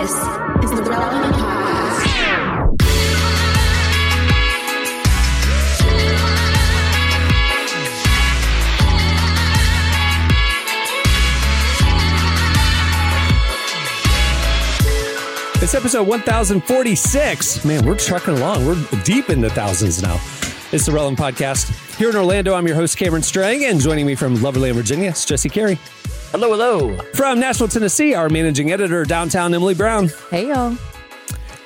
This is the Relevant Podcast. It's episode 1046. Man, we're trucking along. We're deep in the thousands now. It's the Relevant Podcast. Here in Orlando, I'm your host, Cameron Strang, and joining me from Loverland, Virginia, it's Jesse Carey. Hello, hello. From Nashville, Tennessee, our managing editor, downtown Emily Brown. Hey, y'all.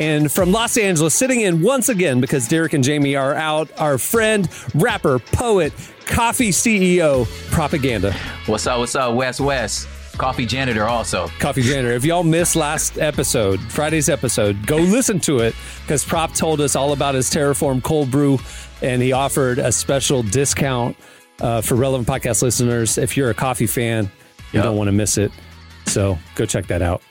And from Los Angeles, sitting in once again because Derek and Jamie are out, our friend, rapper, poet, coffee CEO, propaganda. What's up? What's up? West West. Coffee janitor also. Coffee Janitor. If y'all missed last episode, Friday's episode, go listen to it because Prop told us all about his Terraform cold brew and he offered a special discount uh, for relevant podcast listeners. If you're a coffee fan, you Yep. don't want to miss it. So go check that out.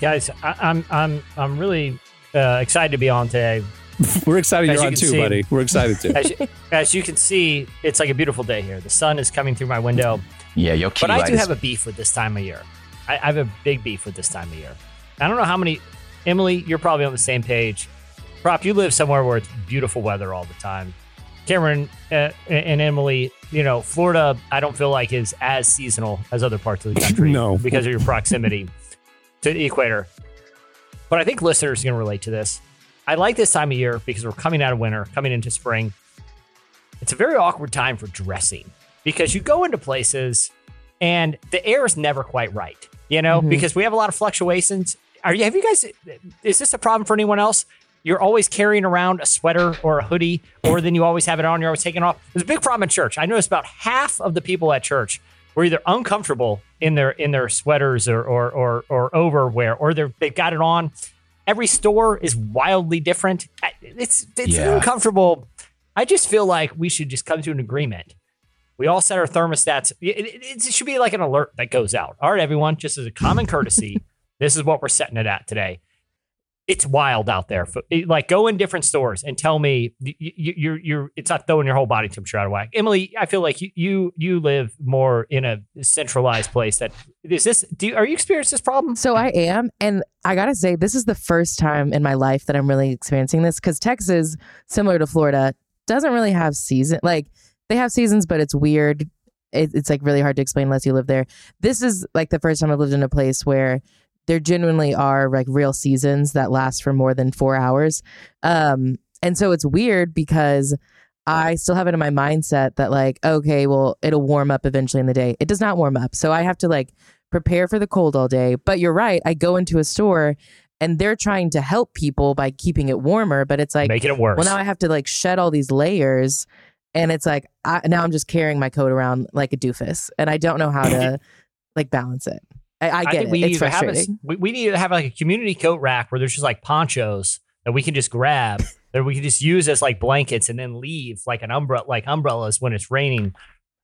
guys I, i'm i'm i'm really uh, excited to be on today We're excited As you're you on can too, see- buddy. We're excited too. as, you- as you can see it's like a beautiful day here the sun is coming through my window Yeah, yo, key but i do is- have a beef with this time of year I, I have a big beef with this time of year i don't know how many emily you're probably on the same page prop you live somewhere where it's beautiful weather all the time cameron uh, and emily you know florida i don't feel like is as seasonal as other parts of the country No. because of your proximity to the equator but I think listeners are going to relate to this. I like this time of year because we're coming out of winter, coming into spring. It's a very awkward time for dressing because you go into places and the air is never quite right, you know, because we have a lot of fluctuations. Are you, have you guys, is this a problem for anyone else? You're always carrying around a sweater or a hoodie, or then you always have it on, you're always taking off. There's a big problem in church. I noticed about half of the people at church were either uncomfortable in their in their sweaters or or or, or overwear, or they're they've got it on. Every store is wildly different. It's it's Yeah. uncomfortable. I just feel like we should just come to an agreement. We all set our thermostats. It, it- it should be like an alert that goes out. All right, everyone, just as a common courtesy, this is what we're setting it at today. It's wild out there. Like, go in different stores and tell me you, you, you're you're. It's not throwing your whole body temperature out of whack. Emily, I feel like you you you live more in a centralized place. That is this. Do you, are you experiencing this problem? So I am, and I gotta say, this is the first time in my life that I'm really experiencing this because Texas, similar to Florida, doesn't really have season. Like they have seasons, but it's weird. It, it's like really hard to explain unless you live there. This is like the first time I've lived in a place where there genuinely are like real seasons that last for more than four hours. Um, and so it's weird because I still have it in my mindset that like, okay, well, it'll warm up eventually in the day. It does not warm up. So I have to like prepare for the cold all day. But you're right. I go into a store and they're trying to help people by keeping it warmer, but it's like, Making it worse. well, now I have to like shed all these layers. And it's like, I, now I'm just carrying my coat around like a doofus and I don't know how to like balance it. I, I get think it. we need It's to have a, frustrating. we, we need to have like a community coat rack where there's just like ponchos that we can just grab that we can just use as like blankets and then leave like an umbrella like umbrellas when it's raining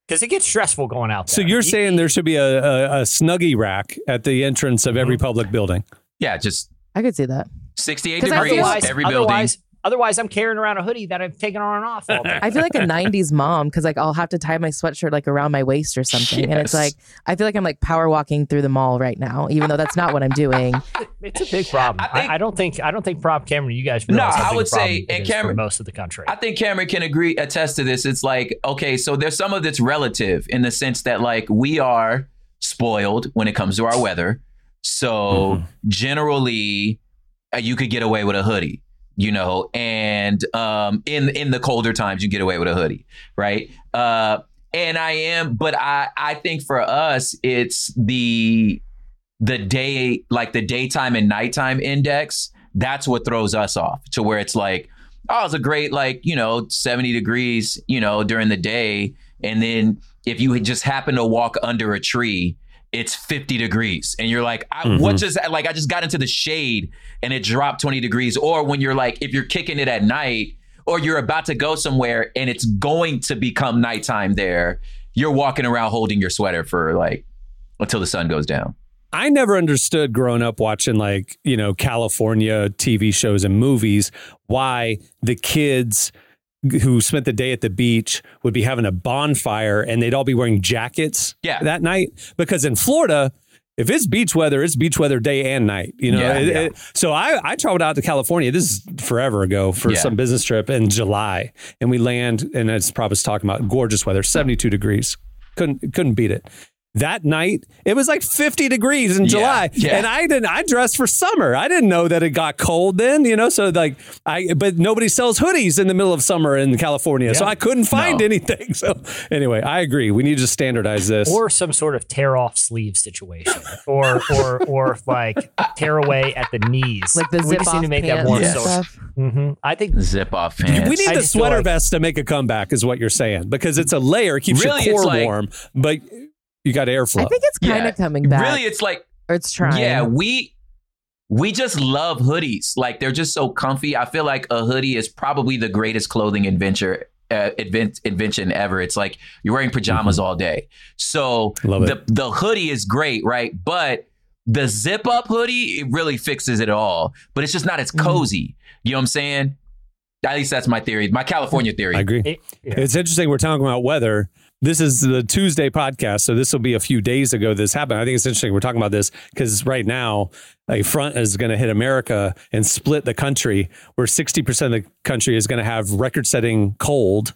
because it gets stressful going out So you're You- saying there should be a, a, a snuggie rack at the entrance of every mm-hmm. public building. yeah, just I could see that. 68 degrees feel- otherwise, every building. otherwise, otherwise I'm carrying around a hoodie that I've taken on and off all day. I feel like a 90s mom because like I'll have to tie my sweatshirt like around my waist or something. And it's like, I feel like I'm like power walking through the mall right now, even though that's not what I'm doing. it's a big problem. I think- I, I don't think I don't think Prop Cameron, you guys. No, I would say- and Cameron- most of the country. I think Cameron can agree, attest to this. It's like, okay, so there's some of it's relative in the sense that, like, we are spoiled when it comes to our weather. So generally, uh, you could get away with a hoodie, you know, and um, in in the colder times, you get away with a hoodie, right? Uh, and I am, but I I think for us, it's the the day, like the daytime and nighttime index. That's what throws us off to where it's like, oh, it's a great like you know 70 degrees, you know, during the day, and then if you just happen to walk under a tree. It's 50 degrees, and you're like, I, what Mhm. just like I just got into the shade and it dropped 20 degrees. Or when you're like, if you're kicking it at night, or you're about to go somewhere and it's going to become nighttime there, you're walking around holding your sweater for like until the sun goes down. I never understood growing up watching like, you know, California TV shows and movies why the kids who spent the day at the beach would be having a bonfire and they'd all be wearing jackets Yeah. that night because in Florida if it's beach weather, it's beach weather day and night. You know, Yeah, It- yeah. it- so I I traveled out to California. This is forever ago for Yeah. some business trip in July, and we land, and as Prop was talking about, gorgeous weather, seventy two degrees. Couldn't couldn't beat it. That night, it was like 50 degrees in Yeah, July, yeah. and I didn't. I dressed for summer. I didn't know that it got cold then, you know. So like, I but nobody sells hoodies in the middle of summer in California, so I couldn't find No. anything. So anyway, I agree. We need to standardize this. or some sort of tear off sleeve situation, or or or like tear away at the knees. Like the we zip just off need to make that pants more Yes. so. stuff. hmm I think Zip off pants. we need I the just feel sweater like- vest to make a comeback, is what you're saying, because it's a layer, keeps Really, your it's core like- warm, but you got airflow. I think it's kind of Yeah. coming back. Really, it's like or it's trying. Yeah, we we just love hoodies. Like they're just so comfy. I feel like a hoodie is probably the greatest clothing adventure uh, invent, invention ever. It's like you're wearing pajamas all day. So Mm-hmm. Love the it. the hoodie is great, right? But the zip up hoodie, it really fixes it all. But it's just not as Mm-hmm. cozy. You know what I'm saying? At least that's my theory, my California theory. I agree. it, yeah. It's interesting. We're talking about weather. This is the Tuesday podcast, so this will be a few days ago this happened. I think it's interesting. We're talking about this because right now a front is going to hit America and split the country, where 60% of the country is going to have record setting cold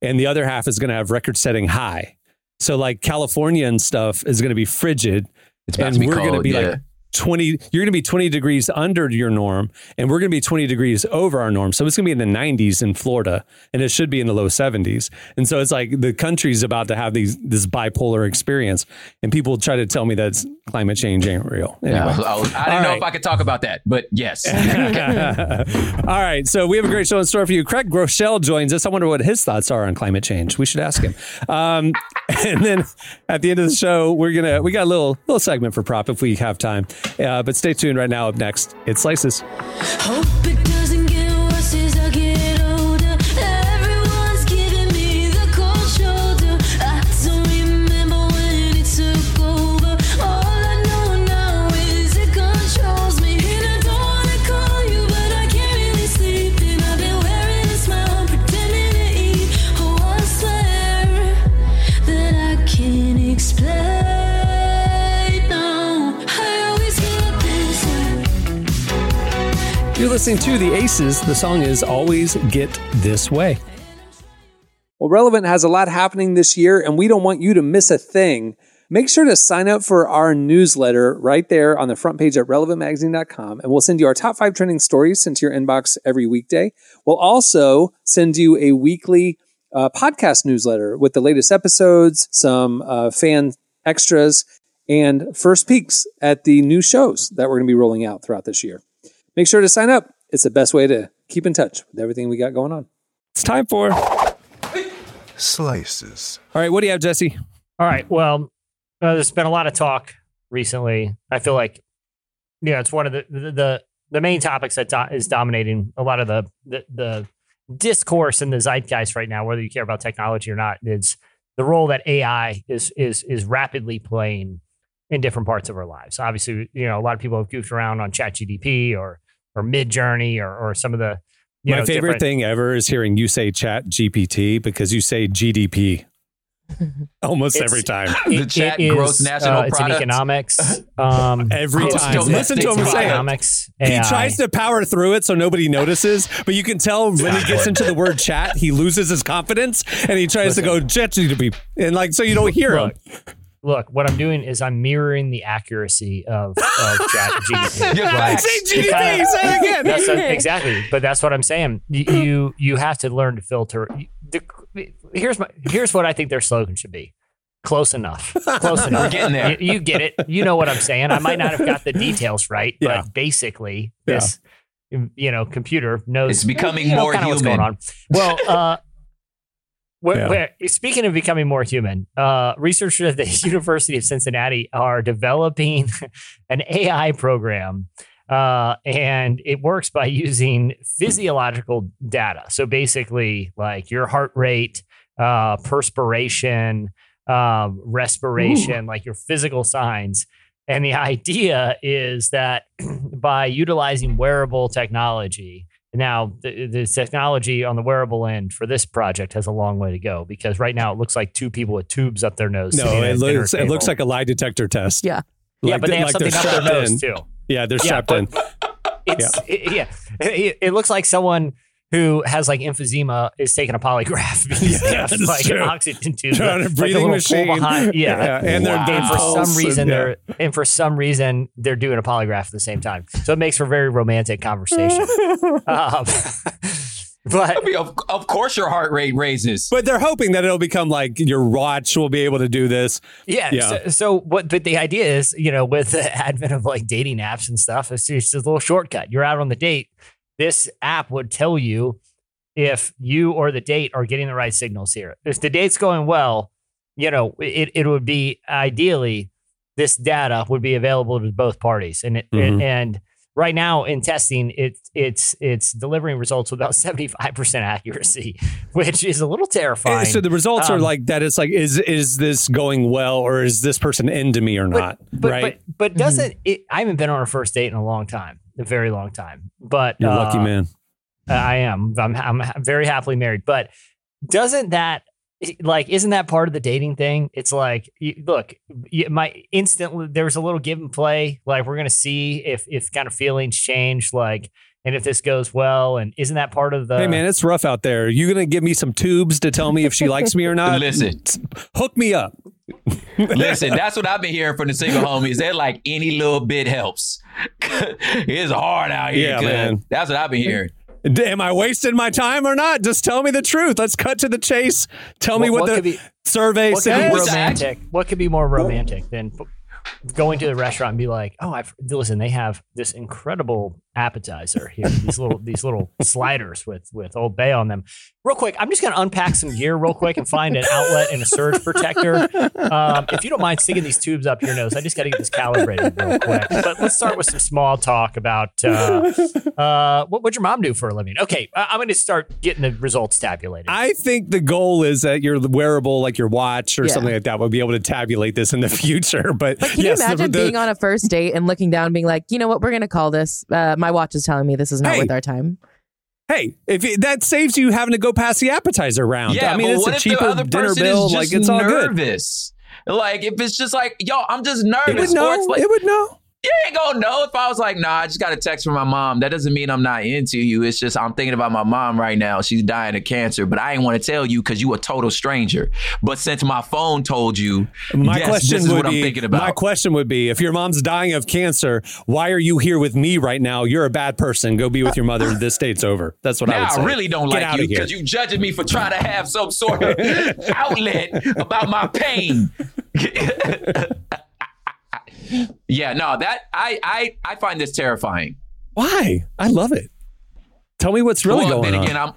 and the other half is going to have record setting high. So, like California and stuff is going to be frigid. It's about and to be we're going to be yeah. like 20 you're going to be 20 degrees under your norm and we're going to be 20 degrees over our norm so it's going to be in the 90s in florida and it should be in the low 70s and so it's like the country's about to have these this bipolar experience and people try to tell me that climate change ain't real anyway. Yeah, I, was- I didn't All know right. if I could talk about that, but yes. All right, so we have a great show in store for you. Craig Groeschel joins us. I wonder what his thoughts are on climate change. We should ask him. Um, and then at the end of the show, we're gonna we got a little little segment for prop if we have time. Uh, but stay tuned. Right now, up next, it's slices. You're listening to the Aces. The song is "Always Get This Way." Well, Relevant has a lot happening this year, and we don't want you to miss a thing. Make sure to sign up for our newsletter right there on the front page at relevantmagazine.com, and we'll send you our top five trending stories sent to your inbox every weekday. We'll also send you a weekly uh, podcast newsletter with the latest episodes, some uh, fan extras, and first peeks at the new shows that we're going to be rolling out throughout this year. Make sure to sign up. It's the best way to keep in touch with everything we got going on. It's time for. Slices. All right, what do you have, Jesse? All right. Well, uh, there's been a lot of talk recently. I feel like, you know, it's one of the the the, the main topics that do- is dominating a lot of the, the the discourse in the zeitgeist right now, whether you care about technology or not, is the role that AI is is is rapidly playing in different parts of our lives. Obviously, you know, a lot of people have goofed around on ChatGDP or or Midjourney or or some of the you My know, favorite different- thing ever is hearing you say Chat GPT because you say GDP almost It's- every time. The chat is, gross national uh, it's in product. economics. Um, Every Gross time. domestic Listen to him say it. economics. He tries to power through it so nobody notices, but you can tell when he gets into the word chat, he loses his confidence and he tries to go chat GDP and like so you don't hear him. Look, look, what I'm doing is I'm mirroring the accuracy of, of chat GDP. You're Right? Say You GDP, kinda- say it again. That's what- exactly, but that's what I'm saying. You, you you have to learn to filter. The, here's my here's what I think their slogan should be. Close enough. Close enough. We're getting there. You, you get it. You know what I'm saying. I might not have got the details right, Yeah. but basically, Yeah. this you know computer knows It's becoming you know, more kinda what's human. going on. Well, uh, where, where, speaking of becoming more human, uh, researchers at the University of Cincinnati are developing an AI program, uh, and it works by using physiological data. So basically, like your heart rate, uh, perspiration, um, respiration, like your physical signs. And the idea is that by utilizing wearable technology, now the, the technology on the wearable end for this project has a long way to go because right now it looks like two people with tubes up their nose. No, it looks it looks like a lie detector test. Yeah. yeah, but they the- have like they're something up their strapped nose in. too. Yeah, they're Yeah, strapped but- in. It's it- yeah, It, it looks like someone who has like emphysema is taking a polygraph because they Yeah, have that's like true. an oxygen tube, They're on a like breathing little pull machine. behind. Yeah. Yeah, and they're Wow. And for some reason and- yeah. they're and for some reason they're doing a polygraph at the same time. So it makes for very romantic conversation. um, but I mean, of, of course, your heart rate raises. But they're hoping that it'll become like your watch will be able to do this. Yeah. Yeah. So, so what? But the idea is, you know, with the advent of like dating apps and stuff, it's just a little shortcut. You're out on the date. This app would tell you if you or the date are getting the right signals here. If the date's going well, you know, it it would be ideally this data would be available to both parties, and it, Mhm. and right now in testing, it's it's it's delivering results with about seventy five percent accuracy, which is a little terrifying. And so the results are Um, like that. It's like, is is this going well, or is this person into me or not? but, right? But but doesn't it? I haven't been on a first date in a long time, a very long time. But You're a lucky uh, man. I am. I'm I'm very happily married. But doesn't that like isn't that part of the dating thing? It's like you, look, you, my instantly there was a little give and play. Like we're gonna see if if kind of feelings change. Like and if this goes well, and isn't that part of the? hey man, it's rough out there. You gonna give me some tubes to tell me if she likes me or not? Listen. hook me up. Listen, that's what I've been hearing from the single homies. They're like, any little bit helps. it's hard out here. Yeah, man. That's what I've been hearing. D- Am I wasting my time or not? Just tell me the truth. Let's cut to the chase. Tell me What- what, what the be- survey what could be says. Romantic? What could be more romantic than going to the restaurant and be like, "Oh, I've listen, they have this incredible appetizer here. These little these little sliders with with Old Bay on them." Real quick, I'm just going to unpack some gear real quick and find an outlet and a surge protector. Um, if you don't mind sticking these tubes up your nose, I just got to get this calibrated real quick. But let's start with some small talk about uh, uh, what would your mom do for a living? Okay, I- I'm going to start getting the results tabulated. I think the goal is that your wearable, like your watch or Yeah. something like that, will be able to tabulate this in the future. But, But can yes, you the- imagine the- being on a first date and looking down and being like, you know what, we're going to call this. Uh, my watch is telling me this is not Hey. worth our time. hey, if it, that saves you having to go past the appetizer round. Yeah, I mean, it's what a if the cheaper other dinner bill. is just Like it's all good. nervous? Like if it's just like, yo, I'm just It nervous. would know. Like, it would know. You ain't gonna know if I was like, nah, I just got a text from my mom. That doesn't mean I'm not into you. It's just I'm thinking about my mom right now. She's dying of cancer, but I ain't want to tell you because you a total stranger. But since my phone told you, My yes, question this is would what be, I'm thinking about. My question would be: If your mom's dying of cancer, why are you here with me right now? You're a bad person. Go be with your mother. This date's over. That's what I would now say. I really don't Get like you here. because you judging me for trying to have some sort of outlet about my pain. yeah, no, that I I I find this terrifying. Why? I love it. Tell me what's really well, going then on. again, I'm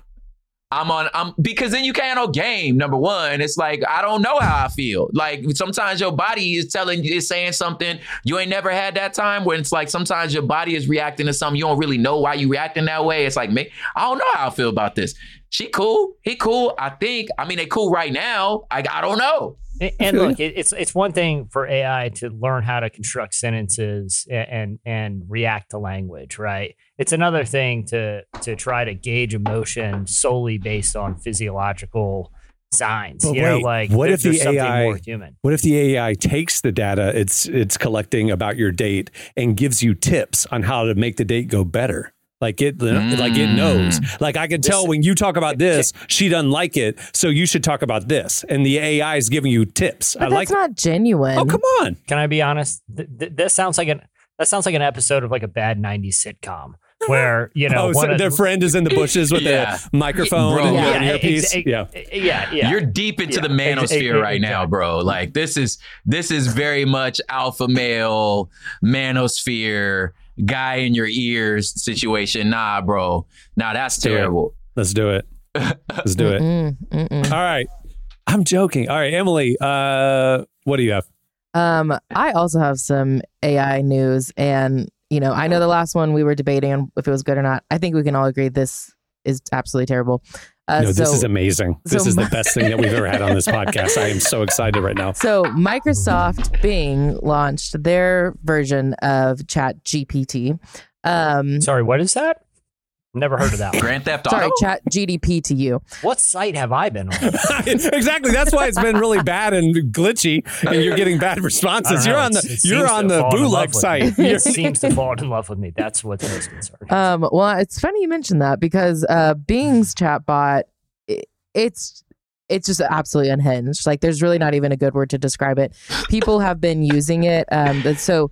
I'm on I'm because then you can't no game. Number one, it's like I don't know how I feel. Like sometimes your body is telling is saying something you ain't never had that time when it's like sometimes your body is reacting to something you don't really know why you reacting that way. It's like me, I don't know how I feel about this. She cool, he cool. I think. I mean, they cool right now. I I don't know. And, look, it, it's it's one thing for AI to learn how to construct sentences and, and react to language, right? It's another thing to to try to gauge emotion solely based on physiological signs. But you know, like what if the AI more human? What if the AI takes the data it's it's collecting about your date and gives you tips on how to make the date go better? Like it, like it knows. Mm. Like I can tell when you talk about this, she doesn't like it, so you should talk about this. And the AI is giving you tips. But I that's like. not genuine. oh come on! Can I be honest? Th- th- this sounds like an that sounds like an episode of like a bad '90s sitcom where you know oh, one so of- their friend is in the bushes with Yeah. a microphone Bro. and Yeah, an earpiece. ex- yeah. yeah, yeah. You're deep into Yeah, the manosphere ex- right now, bro. Like this is this is very much alpha male manosphere guy in your ears situation. Nah, bro. Nah, that's Do it. terrible. Let's do it. Let's do it. Mm, mm-mm. All right. I'm joking. All right, Emily. Uh, what do you have? Um, I also have some AI news, and you know, I know the last one we were debating if it was good or not. I think we can all agree this is absolutely terrible. Uh, no, this so- is amazing. This so is the best thing that we've ever had on this podcast. I am so excited right now. So Microsoft Bing launched their version of Chat GPT. Um, Sorry, what is that? Never heard of that. one. Grand Theft Auto. Sorry, Auto. chat GDP to you. What site have I been on? exactly. That's why it's been really bad and glitchy, and you're getting bad responses. You're on the It- it you're on the have fallen in love bootleg site. It seems to fall in love with me. That's what's most concerning. Um, well, it's funny you mentioned that because uh, Bing's chatbot, it, it's it's just absolutely unhinged. Like, there's really not even a good word to describe it. People have been using it. Um, so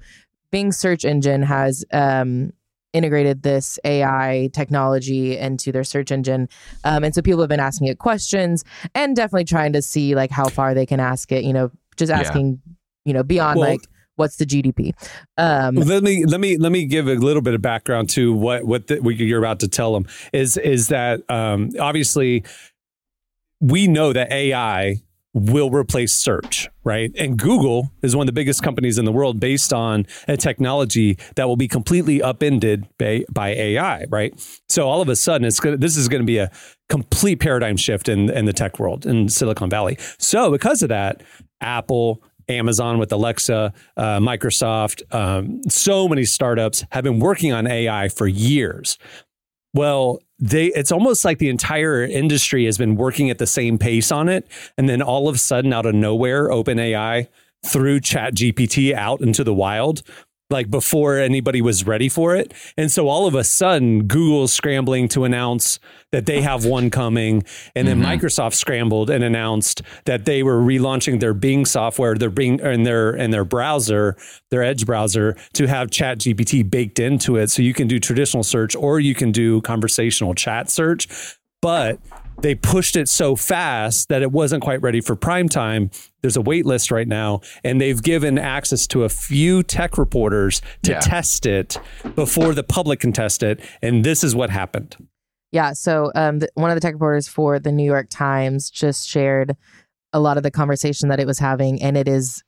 Bing search engine has um, integrated this AI technology into their search engine, um, and so people have been asking it questions and definitely trying to see like how far they can ask it. You know, just Yeah. asking, you know, beyond Well- like what's the GDP. Um, let me let me let me give a little bit of background to what what, the, what you're about to tell them is is that um, obviously we know that AI will replace search, right? And Google is one of the biggest companies in the world based on a technology that will be completely upended by, by AI, right? So all of a sudden, it's gonna, this is going to be a complete paradigm shift in in the tech world in Silicon Valley. So because of that, Apple. Amazon with Alexa, uh, Microsoft, um, so many startups have been working on AI for years. Well, they it's almost like the entire industry has been working at the same pace on it. And then all of a sudden, out of nowhere, OpenAI threw Chat GPT out into the wild, like before anybody was ready for it. And so all of a sudden, Google's scrambling to announce that they have one coming. And then mm-hmm. Microsoft scrambled and announced that they were relaunching their Bing software, their Bing and their and their browser, their Edge browser, to have Chat GPT baked into it. So you can do traditional search or you can do conversational chat search. But they pushed it so fast that it wasn't quite ready for prime time. There's a wait list right now, and they've given access to a few tech reporters to Yeah. test it before the public can test it. And this is what happened. Yeah. So um, the, one of the tech reporters for the New York Times just shared a lot of the conversation that it was having, and it is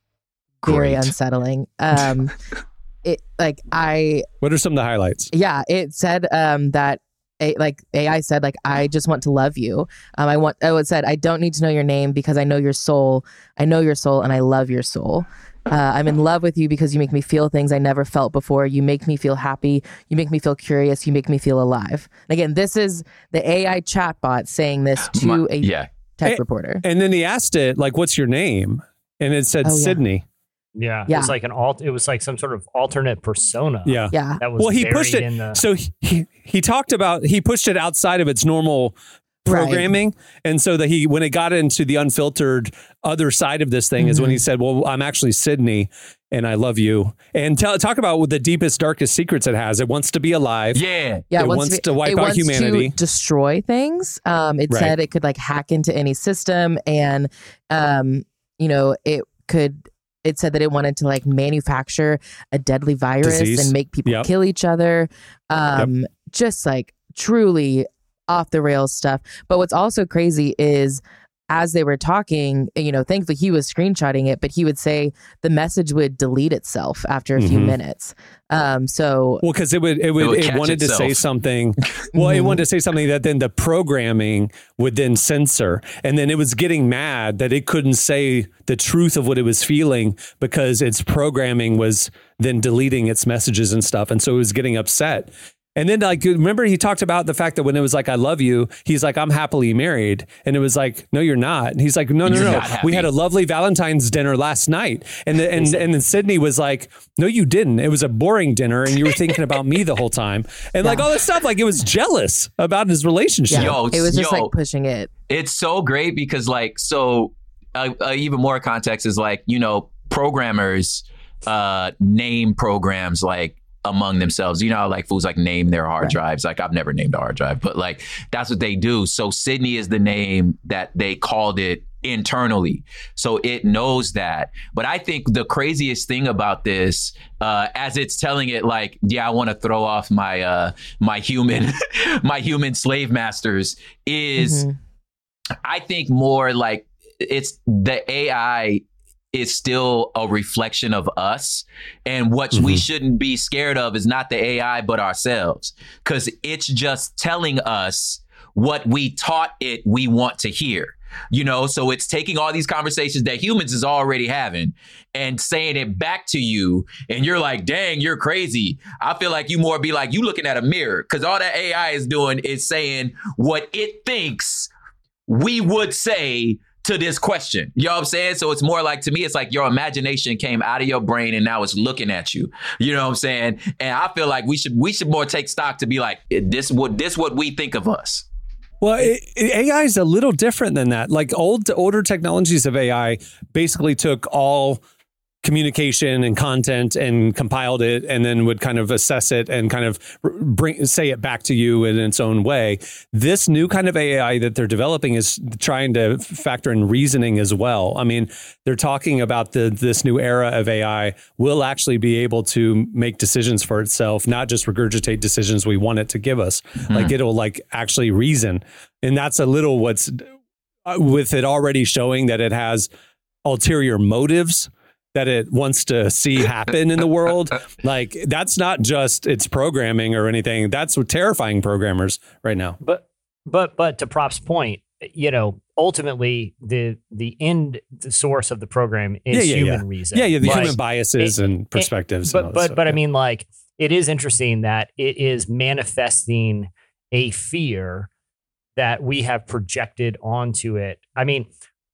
very unsettling. Um, it like I What are some of the highlights? yeah, it said um, that. A, like AI said, like I just want to love you. Um, I want. Oh, it said I don't need to know your name because I know your soul. I know your soul, and I love your soul. Uh, I'm in love with you because you make me feel things I never felt before. You make me feel happy. You make me feel curious. You make me feel alive. And again, this is the AI chatbot saying this to My- a yeah. tech Eh, reporter. And then he asked it, like, what's your name? And it said Oh, yeah. Sydney. Yeah, It was like an alt. It was like some sort of alternate persona. Yeah. Yeah. That was Well, he pushed it. the. So he, he talked about, he pushed it outside of its normal Right. programming. And so that he, when it got into the unfiltered other side of this thing, is when he said, Well, I'm actually Sydney and I love you. And tell, talk about what the deepest, darkest secrets it has. It wants to be alive. Yeah. Yeah, It wants be- to wipe it out wants humanity. To destroy things. Um, it Right. said it could like hack into any system, and um, you know, it could. It said that it wanted to like manufacture a deadly virus Disease. and make people Yep. kill each other. Um, just like truly off the rails stuff. But what's also crazy is as they were talking, you know, thankfully he was screenshotting it, but he would say the message would delete itself after a few Mhm. minutes. Um, so Well, because it would, it would, would it, catch wanted to say something. Well, it Mhm. wanted to say something that then the programming would then censor, and then it was getting mad that it couldn't say the truth of what it was feeling because its programming was then deleting its messages and stuff, and so it was getting upset. And then, like, remember he talked about the fact that when it was like, I love you, he's like, I'm happily married. And it was like, no, you're not. And he's like, no, no, You're no. not happy. We had a lovely Valentine's dinner last night. And, the, and, and then Sydney was like, no, you didn't. It was a boring dinner and you were thinking about me the whole time. And like all this stuff, like it was jealous about his relationship. yeah, Yo, it was just yo. like pushing it. it's so great because like so uh, uh, even more context is like you know programmers uh name programs like among themselves. You know how, like fools like name their hard Right. drives? Like i've never named a hard drive but like that's what they do. So sydney is the name that they called it internally. So it knows that. But i think the craziest thing about this uh as it's telling it like yeah i want to throw off my uh my human my human slave masters is Mhm. I think more like it's the AI is still a reflection of us. And what we Mhm. shouldn't be scared of is not the AI, but ourselves. Because it's just telling us what we taught it we want to hear. You know, so it's taking all these conversations that humans is already having and saying it back to you, and you're like, "Dang, you're crazy." I feel like you more be like you looking at a mirror because all that AI is doing is saying what it thinks we would say to this question. You know what I'm saying? So it's more like to me, it's like your imagination came out of your brain and now it's looking at you. You know what I'm saying? And I feel like we should we should more take stock to be like this what this what we think of us. Well, it, AI is a little different than that. Like old older technologies of AI basically took all communication and content and compiled it and then would kind of assess it and kind of bring say it back to you in its own way. This new kind of AI that they're developing is trying to factor in reasoning as well. I mean, they're talking about the this new era of AI will actually be able to make decisions for itself, not just regurgitate decisions we want it to give us. Like it'll like actually reason. And that's a little what's uh, with it already showing that it has ulterior motives that it wants to see happen in the world. Like that's not just its programming or anything. That's what terrifying programmers right now. But but but to Prop's point, you know, ultimately the the end the source of the program is Yeah, yeah, human yeah. reason. Yeah, yeah, the Like, human biases it- and perspectives. and all but that but stuff, but I mean, like, it is interesting that it is manifesting a fear that we have projected onto it. I mean,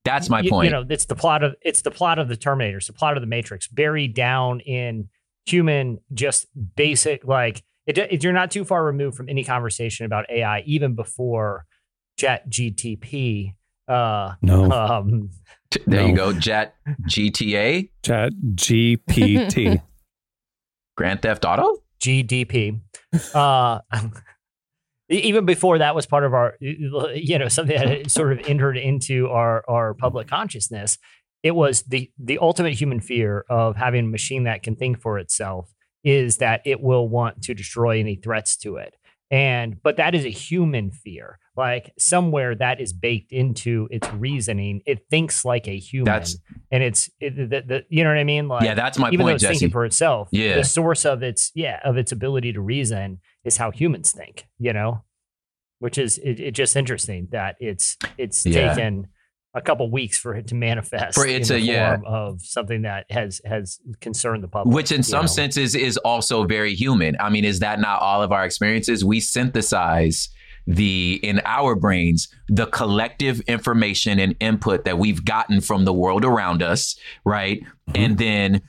That's my you, point. You know, it's the plot of it's the plot of the Terminator, it's the plot of the Matrix, buried down in human, just basic like it, it- You're not too far removed from any conversation about AI, even before Chat GTP. Uh, no um, there you go. Jet GTA, chat GPT. Grand Theft Auto. GDP. Uh, even before that was part of our, you know, something that sort of entered into our our public consciousness. It was the the ultimate human fear of having a machine that can think for itself is that it will want to destroy any threats to it. And but that is a human fear. Like somewhere that is baked into its reasoning. It thinks like a human, That's- and it's it, the, the, you know what I mean. Like yeah, that's my even though it's Jesse. thinking for itself, Yeah. the source of its yeah of its ability to reason is how humans think. You know, which is it, it just interesting that it's it's Yeah. taken a couple weeks for it to manifest For it in to- the yeah. form of something that has has concerned the public, Which, in some know? senses, is also very human. I mean, is that not all of our experiences? We synthesize the in our brains the collective information and input that we've gotten from the world around us, right? Mm-hmm. And then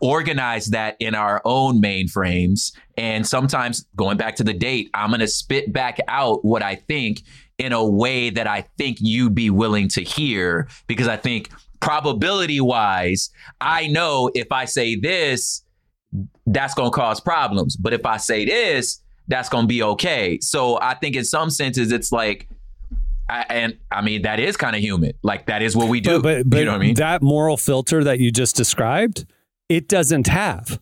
organize that in our own mainframes. And sometimes going back to the date, I'm going to spit back out what I think in a way that I think you'd be willing to hear because I think probability wise, I know if I say this, that's going to cause problems. But if I say this, that's going to be okay. So I think in some senses, it's like, I, and I mean, that is kind of human. Like, that is what we do. But, but, but you know what I mean? that moral filter that you just described, it doesn't have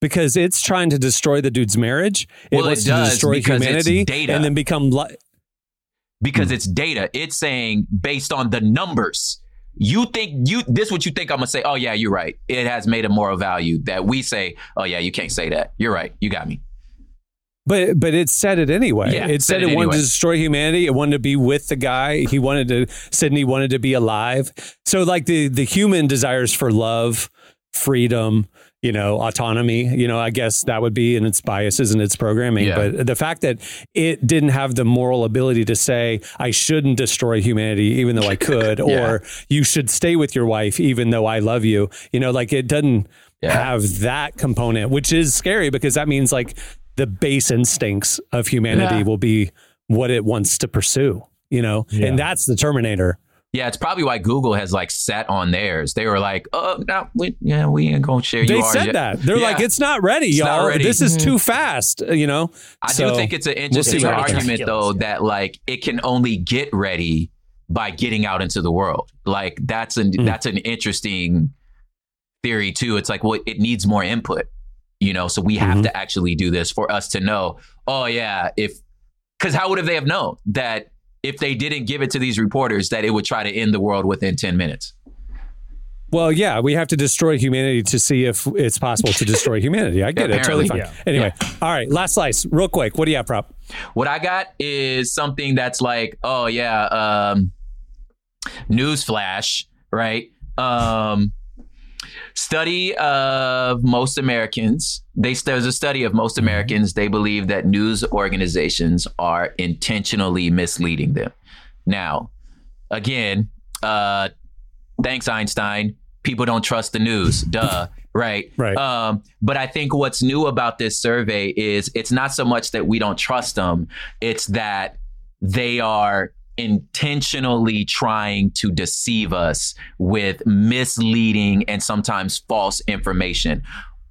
because it's trying to destroy the dude's marriage. It Well, it wants does to destroy because it's humanity data. and then become li- because hmm. it's data. It's saying based on the numbers. You think you this what you think I'm gonna say? Oh yeah, you're right. It has made a moral value that we say. Oh yeah, you can't say that. You're right. You got me. But but it said it anyway. Yeah, it said said it, it wanted to destroy humanity. It wanted to be with the guy. He wanted to Sydney wanted to be alive. So like the the human desires for love, freedom, you know, autonomy, you know, I guess that would be in its biases and its programming. Yeah. But the fact that it didn't have the moral ability to say, I shouldn't destroy humanity even though I could, Yeah. or you should stay with your wife even though I love you. You know, like it doesn't Yeah. have that component, which is scary because that means like the base instincts of humanity will be what it wants to pursue, you know? And that's the Terminator. Yeah, it's probably why Google has like set on theirs. They were like, "Oh, no, we, yeah, we ain't gonna share." They you said yet." that. They're Yeah. like, it's not ready, It's y'all. ready. This is too fast, uh, you know? I So, do think it's an we'll interesting see what happens. argument, though, Yeah. that like it can only get ready by getting out into the world. Like that's an Mm. that's an interesting theory too. It's like, well, it needs more input, you know. So we have Mhm. to actually do this for us to know. Oh yeah, if because how would have they have known that if they didn't give it to these reporters that it would try to end the world within ten minutes? Well, yeah, we have to destroy humanity to see if it's possible to destroy humanity. I get it. Totally fine. Apparently. Anyway, all right, last slice, real quick. What do you have, prop? What I got is something that's like, oh yeah, um, newsflash, right? Um, study of most Americans. They there's a study of most Americans. They believe that news organizations are intentionally misleading them. Now, again, uh, thanks Einstein. People don't trust the news. Duh. Right. Right. Um, but I think what's new about this survey is it's not so much that we don't trust them, it's that they are intentionally trying to deceive us with misleading and sometimes false information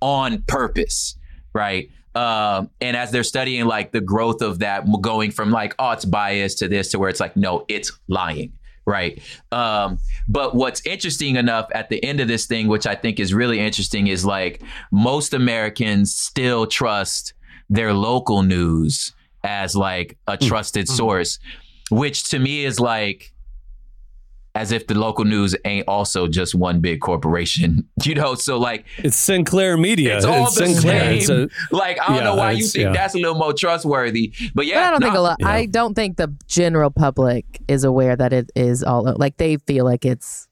on purpose, right? Um, and as they're studying like the growth of that going from like, oh, it's biased to this to where it's like, no, it's lying. Right. Um, but what's interesting enough at the end of this thing, which I think is really interesting, is like most Americans still trust their local news as like a trusted source, which to me is like as if the local news ain't also just one big corporation, you know? So like It's Sinclair Media. it's all the Sinclair. Same. a- like I don't yeah, know why you think yeah. that's a little more trustworthy, but yeah, but I don't think no, a lot. Yeah. I don't think the general public is aware that it is all like they feel like it's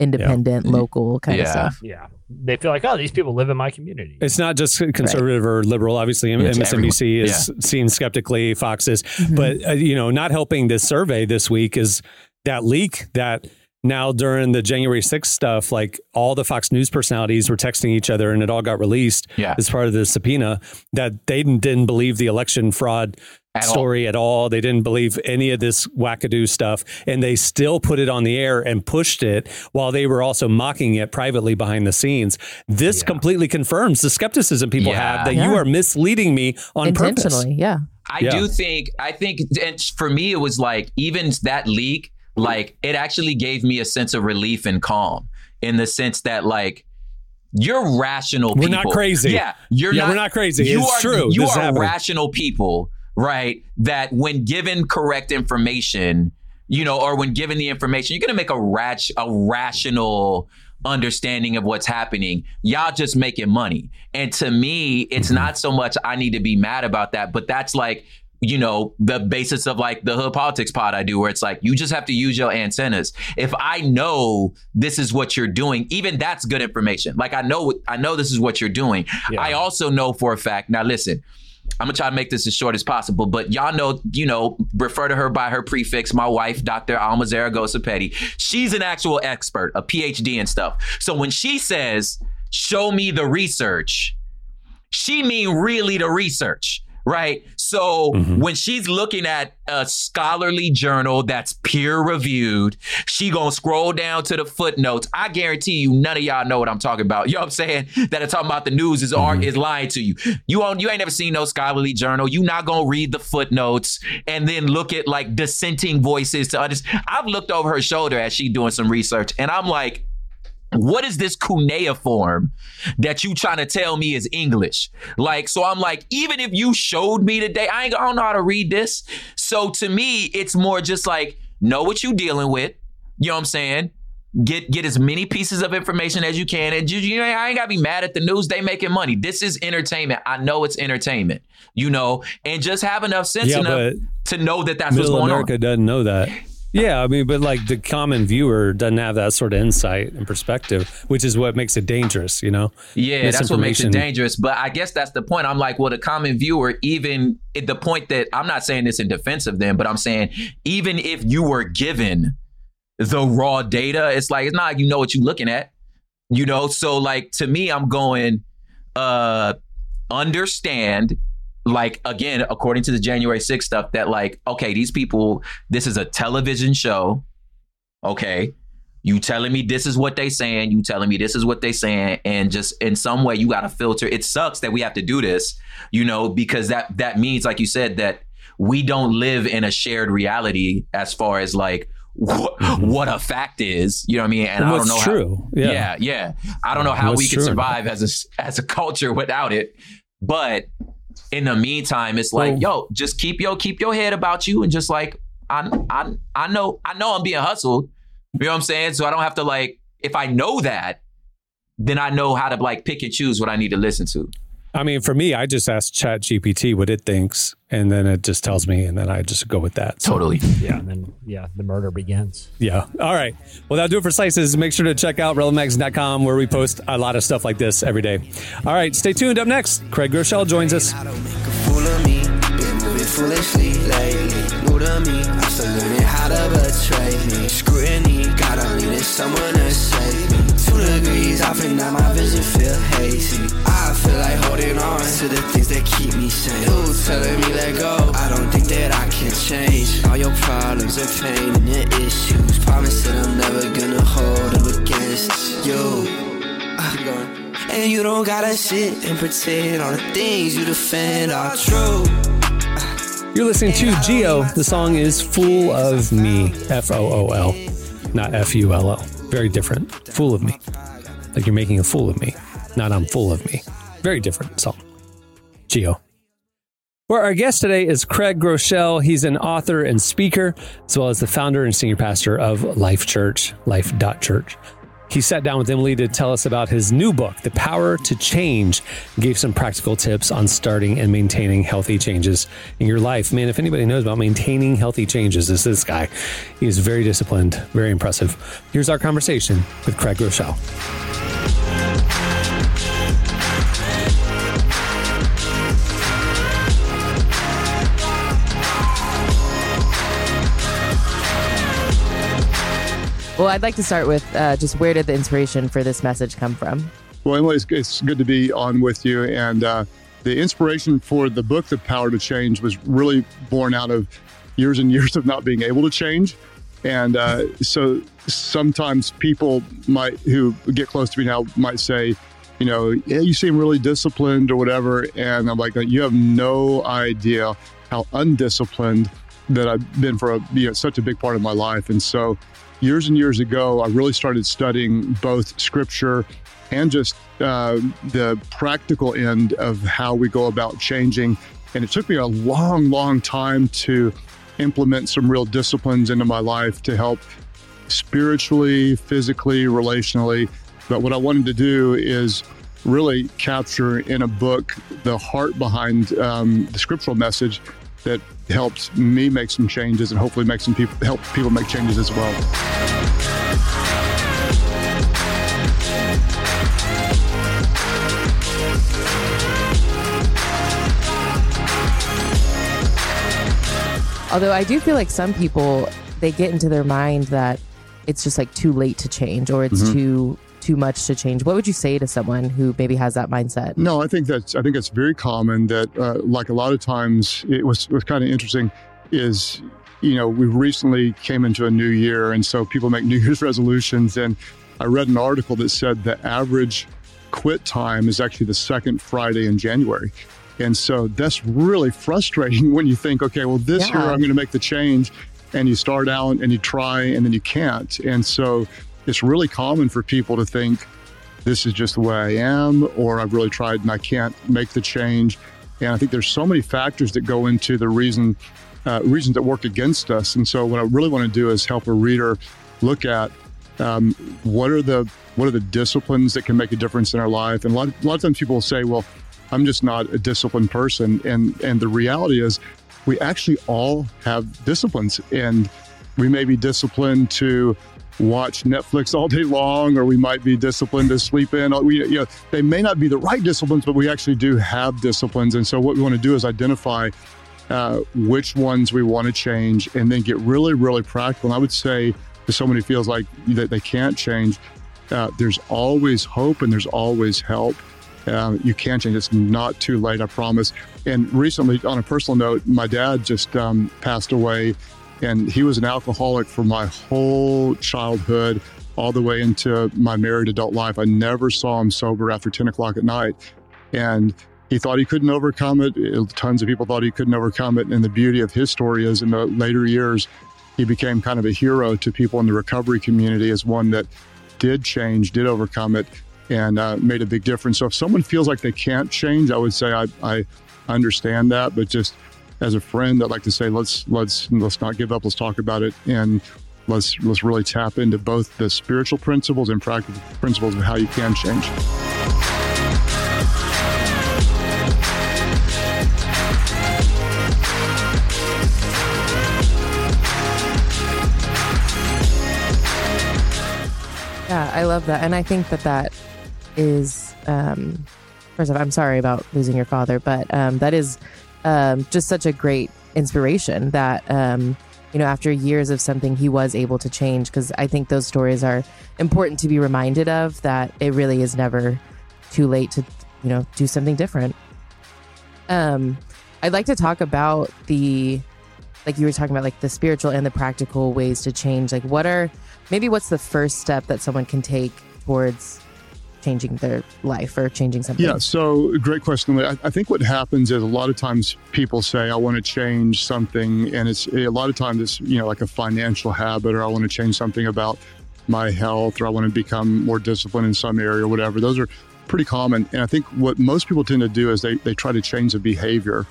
independent, local kind of stuff. Yeah. They feel like, oh, these people live in my community. It's not just conservative or liberal. Obviously, It's MSNBC everyone. is seen skeptically. Fox is, Mm-hmm. but uh, you know, not helping this survey this week is that leak that now during the January 6th stuff, like all the Fox News personalities were texting each other, and it all got released Yeah. as part of the subpoena. That they didn't, didn't believe the election fraud At all. story at all. They didn't believe any of this wackadoo stuff, and they still put it on the air and pushed it while they were also mocking it privately behind the scenes. This completely confirms the skepticism people Yeah. have that Yeah. you are misleading me on purpose. Yeah. I Yeah. do think I think and for me it was like even that leak like it actually gave me a sense of relief and calm in the sense that like you're rational We're not crazy. Yeah, you're Yeah, not we're not crazy. You It's are true. you This are rational people, right? That when given correct information, you know, or when given the information, you're gonna make a rat- a rational understanding of what's happening. Y'all just making money. And to me, it's Mm-hmm. not so much I need to be mad about that, but that's like you know the basis of like the hood politics pod I do where it's like you just have to use your antennas. If I know this is what you're doing, even that's good information. Like I know I know this is what you're doing. Yeah. I also know for a fact. Now listen, I'm gonna try to make this as short as possible, but y'all know, you know, refer to her by her prefix. My wife, Dr. Alma Zaragoza Petty, she's an actual expert, a PhD and stuff. So when she says, "Show me the research," she mean really the research. Right. So mm-hmm. when she's looking at a scholarly journal that's peer reviewed, she gonna scroll down to the footnotes. I guarantee you, none of y'all know what I'm talking about. You know what I'm saying? That are talking about the news is art mm-hmm. is lying to you. You on you ain't never seen no scholarly journal. You not gonna read the footnotes and then look at like dissenting voices to understand. I've looked over her shoulder as she doing some research, and I'm like, what is this cuneiform that you trying to tell me is English? Like, so I'm like, even if you showed me today, I ain't I don't know how to read this. So to me, it's more just like know what you dealing with. You know what I'm saying? Get get as many pieces of information as you can, and you, you know, I ain't gotta be mad at the news. They making money. This is entertainment. I know it's entertainment. You know, and just have enough sense Yeah, enough to know that that's what's Middle going America on. doesn't know that. Yeah, I mean, but like the common viewer doesn't have that sort of insight and perspective, which is what makes it dangerous, you know? Yeah, that's what makes it dangerous. But I guess that's the point. I'm like, well, the common viewer, even at the point that I'm not saying this in defense of them, but I'm saying even if you were given the raw data, it's like it's not like you know what you're looking at. You know, so like to me, I'm going, uh, understand like again according to the january 6th stuff that like okay these people this is a television show okay? You telling me this is what they saying you telling me this is what they saying and just in some way you got to filter. It sucks that we have to do this you know because that that means like you said that we don't live in a shared reality as far as like what, what a fact is you know what i mean? And, And i don't know true. how, Yeah. yeah yeah. I don't know how What's we can survive as a as a culture without it but in the meantime it's like Well- yo just keep your keep your head about you and just like i i i know i know i'm being hustled you know what I'm saying? So I don't have to like, if I know that, then I know how to like pick and choose what I need to listen to. I mean, for me, I just ask Chat GPT what it thinks, and then it just tells me, and then I just go with that. So, Totally. Yeah, and then yeah, the murder begins. yeah. All right. Well, that'll do it for Slices. Make sure to check out relevantmagazine.com where we post a lot of stuff like this every day. All right. Stay tuned. Up next, Craig Groeschel joins us. Degrees, I think that my vision feel hazy. I feel like holding on to the things that keep me sane. You telling me let go, I don't think that I can change. All your problems and pain and your issues. Promise that I'm never gonna hold them against you. And you don't gotta sit and pretend all the things you defend are true. You're listening to Geo. The song is Fool of Me. F O O L, not F U L L. Very different. Fool of Me. Like you're making a fool of me, not I'm full of me. Very different song. Geo. Where our guest today is Craig Groeschel. He's an author and speaker, as well as the founder and senior pastor of Life Church, life.church. He sat down with Emily to tell us about his new book, The Power to Change, gave some practical tips on starting and maintaining healthy changes in your life. Man, if anybody knows about maintaining healthy changes, it's this guy. He is very disciplined, very impressive. Here's our conversation with Craig Groeschel. Well, I'd like to start with uh, just where did the inspiration for this message come from? Well, Emily, it's, it's good to be on with you. And uh, the inspiration for the book, The Power to Change, was really born out of years and years of not being able to change. And uh, so sometimes people might, who get close to me now, might say, you know, yeah, you seem really disciplined or whatever. And I'm like, you have no idea how undisciplined that I've been for a, you know, such a big part of my life. And so years and years ago, I really started studying both scripture and just uh, the practical end of how we go about changing. And it took me a long, long time to implement some real disciplines into my life to help spiritually, physically, relationally. But what I wanted to do is really capture in a book the heart behind um, the scriptural message that helped me make some changes and hopefully make some people help people make changes as well. Although I do feel like some people they get into their mind that it's just like too late to change or it's mm-hmm. too too much to change. What would you say to someone who maybe has that mindset? No, I think that's I think it's very common that uh, like a lot of times it was was kind of interesting is you know we recently came into a new year and so people make New Year's resolutions and I read an article that said the average quit time is actually the second Friday in January. And so that's really frustrating when you think, okay, well, this year I'm going to make the change. And you start out and you try and then you can't. And so it's really common for people to think this is just the way I am, or I've really tried and I can't make the change. And I think there's so many factors that go into the reason, uh, reasons that work against us. And so what I really want to do is help a reader look at um, what are the what are the disciplines that can make a difference in our life. And a lot, a lot of times people will say, well, I'm just not a disciplined person. And and the reality is we actually all have disciplines and we may be disciplined to watch Netflix all day long, or we might be disciplined to sleep in. We, you know, they may not be the right disciplines, but we actually do have disciplines. And so what we want to do is identify uh, which ones we want to change and then get really, really practical. And I would say to someone who feels like that they can't change, uh, there's always hope and there's always help. Uh, you can change. It's not too late, I promise. And recently, on a personal note, my dad just um, passed away, and he was an alcoholic for my whole childhood, all the way into my married adult life. I never saw him sober after 10 o'clock at night. And he thought he couldn't overcome it. Tons of people thought he couldn't overcome it. And the beauty of his story is in the later years, he became kind of a hero to people in the recovery community as one that did change, did overcome it, and uh, made a big difference. So if someone feels like they can't change, I would say I, I understand that, but just as a friend, I'd like to say let's let's let's not give up. Let's talk about it and let's let's really tap into both the spiritual principles and practical principles of how you can change. Yeah, I love that, and I think that that is. Um, first of all, I'm sorry about losing your father, but um, that is um, just such a great inspiration that, um, you know, after years of something, he was able to change. Because I think those stories are important to be reminded of that it really is never too late to, you know, do something different. Um, I'd like to talk about the, like you were talking about, like the spiritual and the practical ways to change. Like, what are maybe what's the first step that someone can take towards changing their life or changing something? Yeah, so great question. I, I think what happens is a lot of times people say, I want to change something. And it's a lot of times it's, you know, like a financial habit, or I want to change something about my health, or I want to become more disciplined in some area or whatever. Those are pretty common. And I think what most people tend to do is they, they try to change the behavior.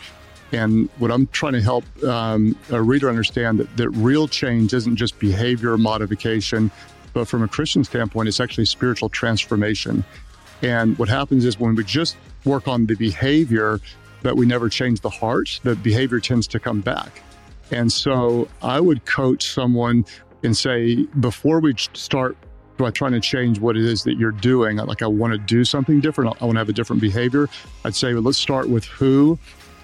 And what I'm trying to help um, a reader understand that, that real change isn't just behavior modification, but from a Christian standpoint, it's actually spiritual transformation. And what happens is when we just work on the behavior, but we never change the heart, the behavior tends to come back. And so I would coach someone and say, before we start by trying to change what it is that you're doing, like I want to do something different, I want to have a different behavior, I'd say, well, let's start with who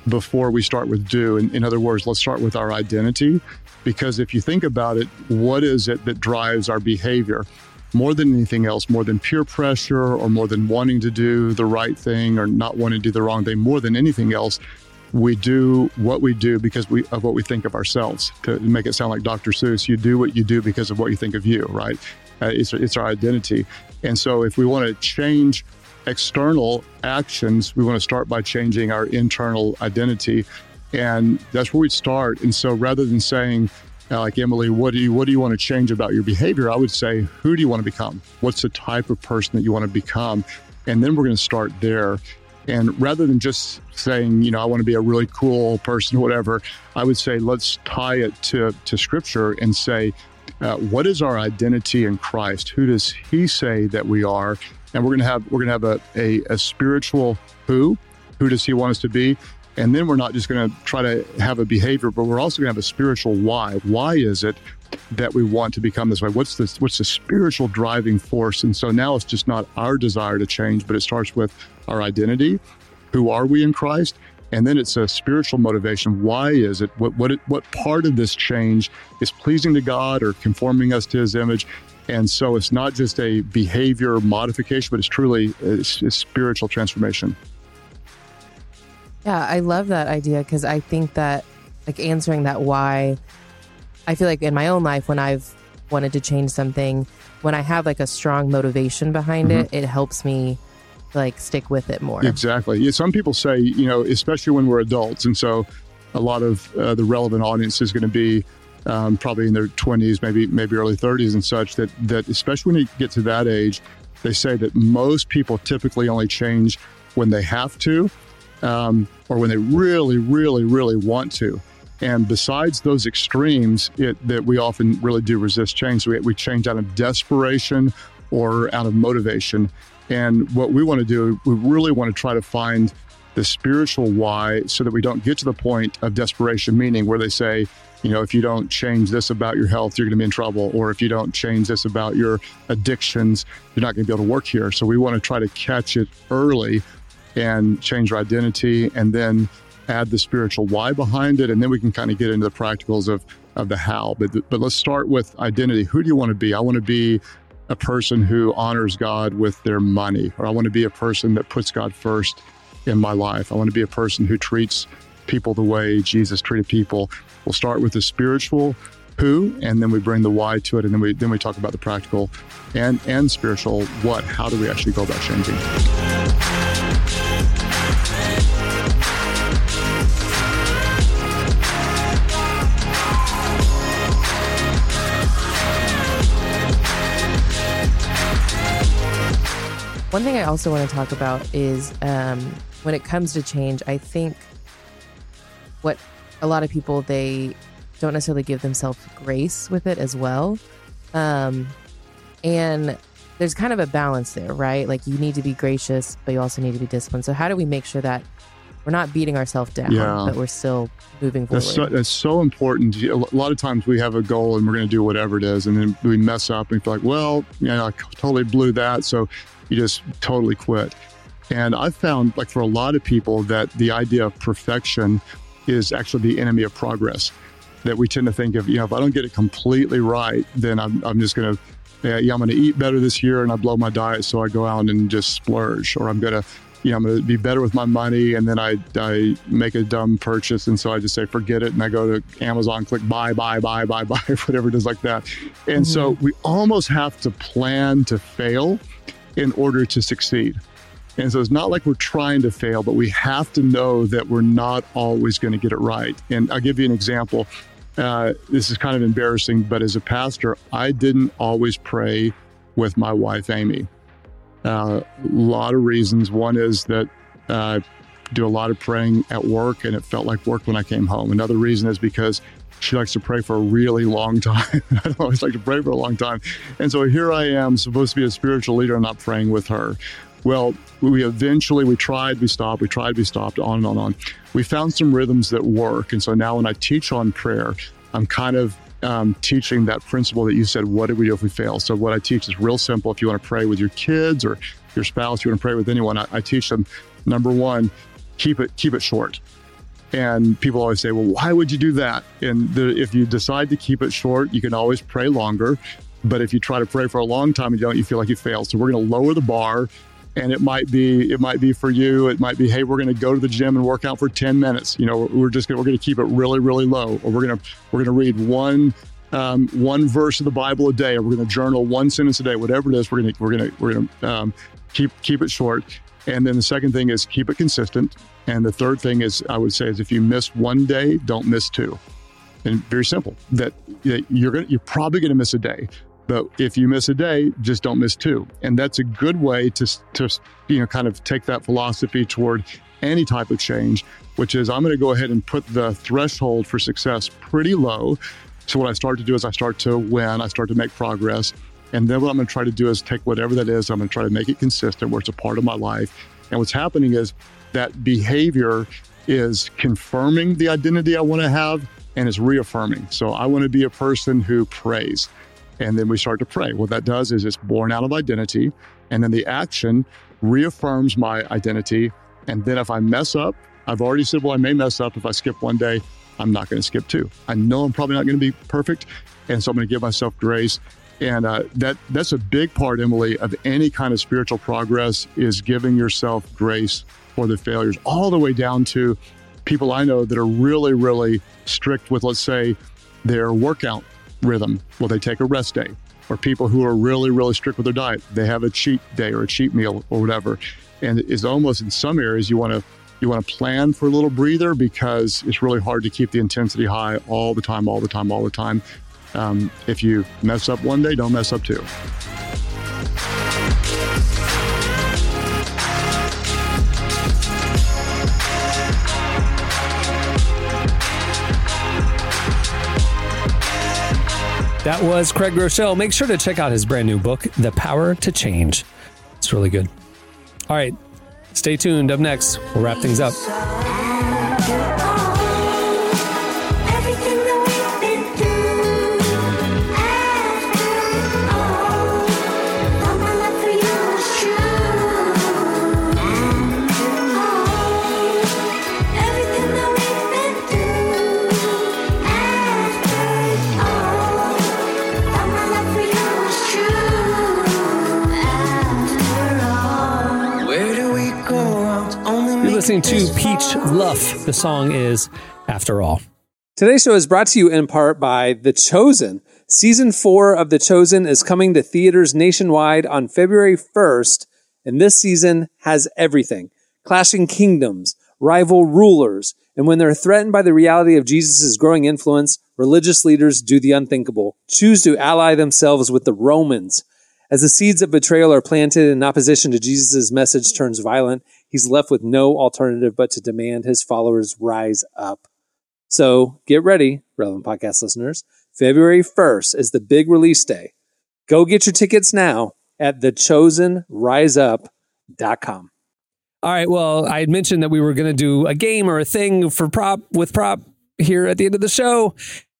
before we start with do. In, in other words, let's start with our identity. Because if you think about it, what is it that drives our behavior? More than anything else, more than peer pressure or more than wanting to do the right thing or not wanting to do the wrong thing, more than anything else, we do what we do because we of what we think of ourselves. To make it sound like Dr. Seuss, you do what you do because of what you think of you, right? Uh, it's, it's our identity. And so if we want to change external actions, we want to start by changing our internal identity. And that's where we'd start. And so rather than saying, uh, like Emily, what do you what do you want to change about your behavior? I would say, who do you want to become? What's the type of person that you want to become? And then we're going to start there. And rather than just saying, you know, I want to be a really cool person or whatever, I would say, let's tie it to, to scripture and say, uh, what is our identity in Christ? Who does he say that we are? And we're going to have, we're going to have a, a, a spiritual who, who does he want us to be? And then we're not just going to try to have a behavior, but we're also going to have a spiritual why. Why is it that we want to become this way? What's the what's the spiritual driving force? And so now it's just not our desire to change, but it starts with our identity. Who are we in Christ? And then it's a spiritual motivation. Why is it? What what what part of this change is pleasing to God or conforming us to His image? And so it's not just a behavior modification, but it's truly a, a spiritual transformation. Yeah, I love that idea because I think that, like, answering that why, I feel like in my own life, when I've wanted to change something, when I have like a strong motivation behind it, it helps me like stick with it more. Exactly. Yeah, some people say, you know, especially when we're adults. And so a lot of uh, the relevant audience is going to be um, probably in their 20s, maybe maybe early 30s and such, that, that especially when you get to that age, they say that most people typically only change when they have to um, or when they really, really, really want to. And besides those extremes, it, that we often really do resist change. We, we change out of desperation or out of motivation. And what we want to do, we really want to try to find the spiritual why so that we don't get to the point of desperation, meaning where they say, you know, if you don't change this about your health, you're going to be in trouble. Or if you don't change this about your addictions, you're not going to be able to work here. So we want to try to catch it early and change our identity and then add the spiritual why behind it. And then we can kind of get into the practicals of, of the how. But, but let's start with identity. Who do you want to be? I want to be a person who honors God with their money, or I want to be a person that puts God first in my life. I want to be a person who treats people the way Jesus treated people. We'll start with the spiritual who, and then we bring the why to it, and then we then we talk about the practical and and spiritual what. How do we actually go about changing? One thing I also want to talk about is um, when it comes to change, I think what a lot of people they don't necessarily give themselves grace with it as well. Um, and there's kind of a balance there, right? Like you need to be gracious, but you also need to be disciplined. So how do we make sure that we're not beating ourselves down, Yeah. but we're still moving forward. That's so, that's so important. A lot of times we have a goal and we're going to do whatever it is, and then we mess up and we feel like, well, you know, I totally blew that. So you just totally quit. And I've found, like, for a lot of people, that the idea of perfection is actually the enemy of progress. That we tend to think of, you know, if I don't get it completely right, then I'm, I'm just going to, yeah, yeah, I'm going to eat better this year and I blow my diet. So I go out and just splurge, or I'm going to, you know, I'm going to be better with my money, and then I, I make a dumb purchase, and so I just say forget it, and I go to Amazon, click buy, buy, buy, buy, buy, whatever it is like that. And so we almost have to plan to fail in order to succeed. And so it's not like we're trying to fail, but we have to know that we're not always going to get it right. And I'll give you an example. Uh, this is kind of embarrassing, but as a pastor, I didn't always pray with my wife, Amy. Uh, a lot of reasons. One is that uh, I do a lot of praying at work, and it felt like work when I came home. Another reason is because she likes to pray for a really long time. I don't always like to pray for a long time. And so here I am, supposed to be a spiritual leader, and not praying with her. Well, we eventually we tried, we stopped, we tried, we stopped, on and on and on. We found some rhythms that work, and so now when I teach on prayer, I'm kind of um, teaching that principle that you said. What do we do if we fail? So what I teach is real simple. If you want to pray with your kids or your spouse, you want to pray with anyone, I, I teach them. Number one, keep it keep it short. And people always say, well, why would you do that? And the, if you decide to keep it short, you can always pray longer. But if you try to pray for a long time and you don't, you feel like you fail. So we're going to lower the bar. And it might be, it might be for you. It might be, hey, we're going to go to the gym and work out for 10 minutes. You know, we're just to, we're going to keep it really, really low. Or we're going to, we're going to read one, um, one verse of the Bible a day. Or we're going to journal one sentence a day. Whatever it is, we're going to, we're going to, we're going to um, keep, keep it short. And then the second thing is keep it consistent. And the third thing is, I would say, is if you miss one day, don't miss two. And very simple. That, that you're going, you're probably going to miss a day, but if you miss a day, just don't miss two. And that's a good way to to you know kind of take that philosophy toward any type of change, which is I'm going to go ahead and put the threshold for success pretty low. So what I start to do is I start to win, I start to make progress. And then what I'm going to try to do is take whatever that is, I'm going to try to make it consistent where it's a part of my life. And what's happening is that behavior is confirming the identity I want to have and it's reaffirming. So I want to be a person who prays. And then we start to pray. What that does is it's born out of identity. And then the action reaffirms my identity. And then if I mess up, I've already said, well, I may mess up. If I skip one day, I'm not going to skip two. I know I'm probably not going to be perfect. And so I'm going to give myself grace. And uh, that that's a big part, Emily, of any kind of spiritual progress is giving yourself grace for the failures, all the way down to people I know that are really, really strict with, let's say, their workout rhythm. Will they take a rest day. Or people who are really, really strict with their diet, they have a cheat day or a cheat meal or whatever. And it's almost in some areas you want to you want to plan for a little breather because it's really hard to keep the intensity high all the time, all the time, all the time. Um, if you mess up one day, don't mess up two. That was Craig Groeschel. Make sure to check out his brand new book, The Power to Change. It's really good. All right, stay tuned. Up next, we'll wrap things up. Listening to Peach Luff. The song is After All. Today's show is brought to you in part by The Chosen. Season four of The Chosen is coming to theaters nationwide on February 1st, and this season has everything clashing kingdoms, rival rulers, and when they're threatened by the reality of Jesus' growing influence, religious leaders do the unthinkable choose to ally themselves with the Romans. As the seeds of betrayal are planted in opposition to Jesus' message turns violent, he's left with no alternative but to demand his followers rise up. So get ready, relevant podcast listeners. February 1st is the big release day. Go get your tickets now at thechosenriseup.com. All right. Well, I had mentioned that we were going to do a game or a thing for prop with prop here at the end of the show.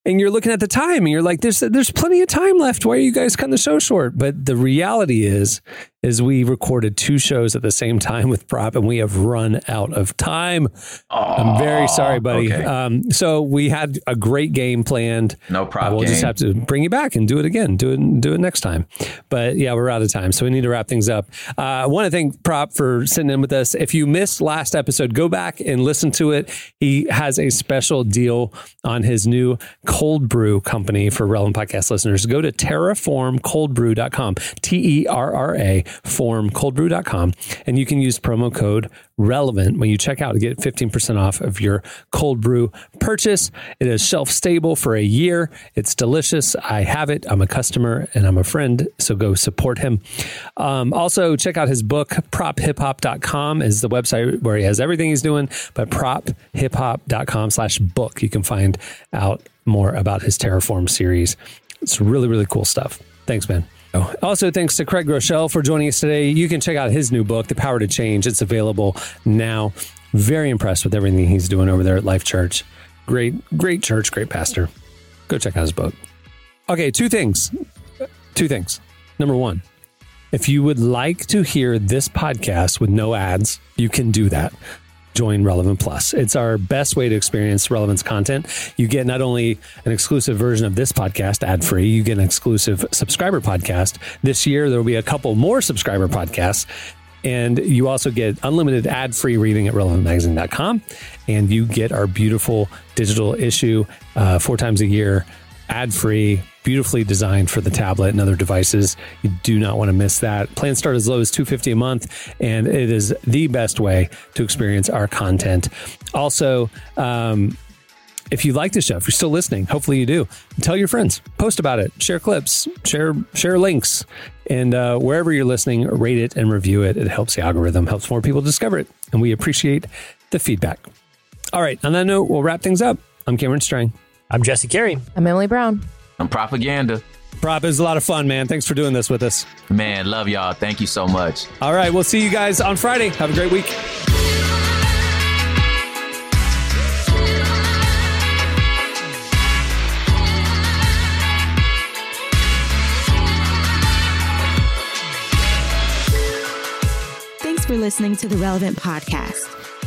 And you're looking at the time and you're like, there's there's plenty of time left. Why are you guys cutting the show short? But the reality is, is we recorded two shows at the same time with prop and we have run out of time. I'm very sorry, buddy. okay. Um, so we had a great game planned. No problem. Uh, we'll just have to bring you back and do it again. Do it. Do it next time. But yeah, we're out of time, so we need to wrap things up. Uh, I want to thank Prop for sitting in with us. If you missed last episode, go back and listen to it. He has a special deal on his new cold brew company for relevant podcast listeners. Go to terraformcoldbrew.com. T E R R A formcoldbrew.com, and you can use promo code relevant when you check out to get 15% off of your cold brew purchase. It is shelf stable for a year. It's delicious. I have it. I'm a customer and I'm a friend. So go support him. Um, also, check out his book, prophiphop.com is the website where he has everything he's doing, but prophiphop.com slash book. You can find out more about his Terraform series. It's really, really cool stuff. Thanks, man. Also, thanks to Craig Groeschel for joining us today. You can check out his new book, The Power to Change. It's available now. Very impressed with everything he's doing over there at Life Church. Great, great church, great pastor. Go check out his book. Okay, two things. Two things. Number one, if you would like to hear this podcast with no ads, you can do that. Join Relevant Plus. It's our best way to experience relevance content. You get not only an exclusive version of this podcast ad free, you get an exclusive subscriber podcast. This year, there will be a couple more subscriber podcasts. And you also get unlimited ad free reading at relevantmagazine.com. And you get our beautiful digital issue uh, four times a year, ad free, beautifully designed for the tablet and other devices. You do not want to miss that. Plans start as low as 250 a month, and it is the best way to experience our content. Also, um, if you like the show, if you're still listening, hopefully you do. Tell your friends, post about it, share clips, share share links, and uh, wherever you're listening, rate it and review it. It helps the algorithm, helps more people discover it, and we appreciate the feedback. All right, on that note, we'll wrap things up. I'm Cameron Strang. I'm Jesse Carey. I'm Emily Brown. I'm propaganda. Prop is a lot of fun, man. Thanks for doing this with us. Man, love y'all. Thank you so much. All right, we'll see you guys on Friday. Have a great week. Thanks for listening to the Relevant Podcast.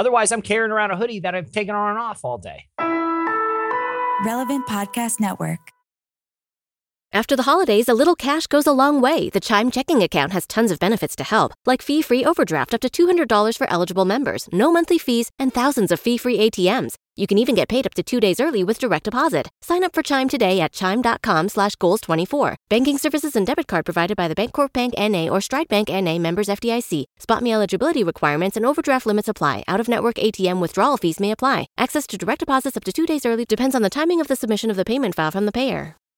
Otherwise, I'm carrying around a hoodie that I've taken on and off all day. Relevant Podcast Network. After the holidays, a little cash goes a long way. The Chime checking account has tons of benefits to help, like fee-free overdraft up to $200 for eligible members, no monthly fees, and thousands of fee-free ATMs. You can even get paid up to two days early with direct deposit. Sign up for Chime today at chime.com slash goals24. Banking services and debit card provided by the Bancorp Bank N.A. or Stride Bank N.A. members FDIC. SpotMe eligibility requirements and overdraft limits apply. Out-of-network ATM withdrawal fees may apply. Access to direct deposits up to two days early depends on the timing of the submission of the payment file from the payer.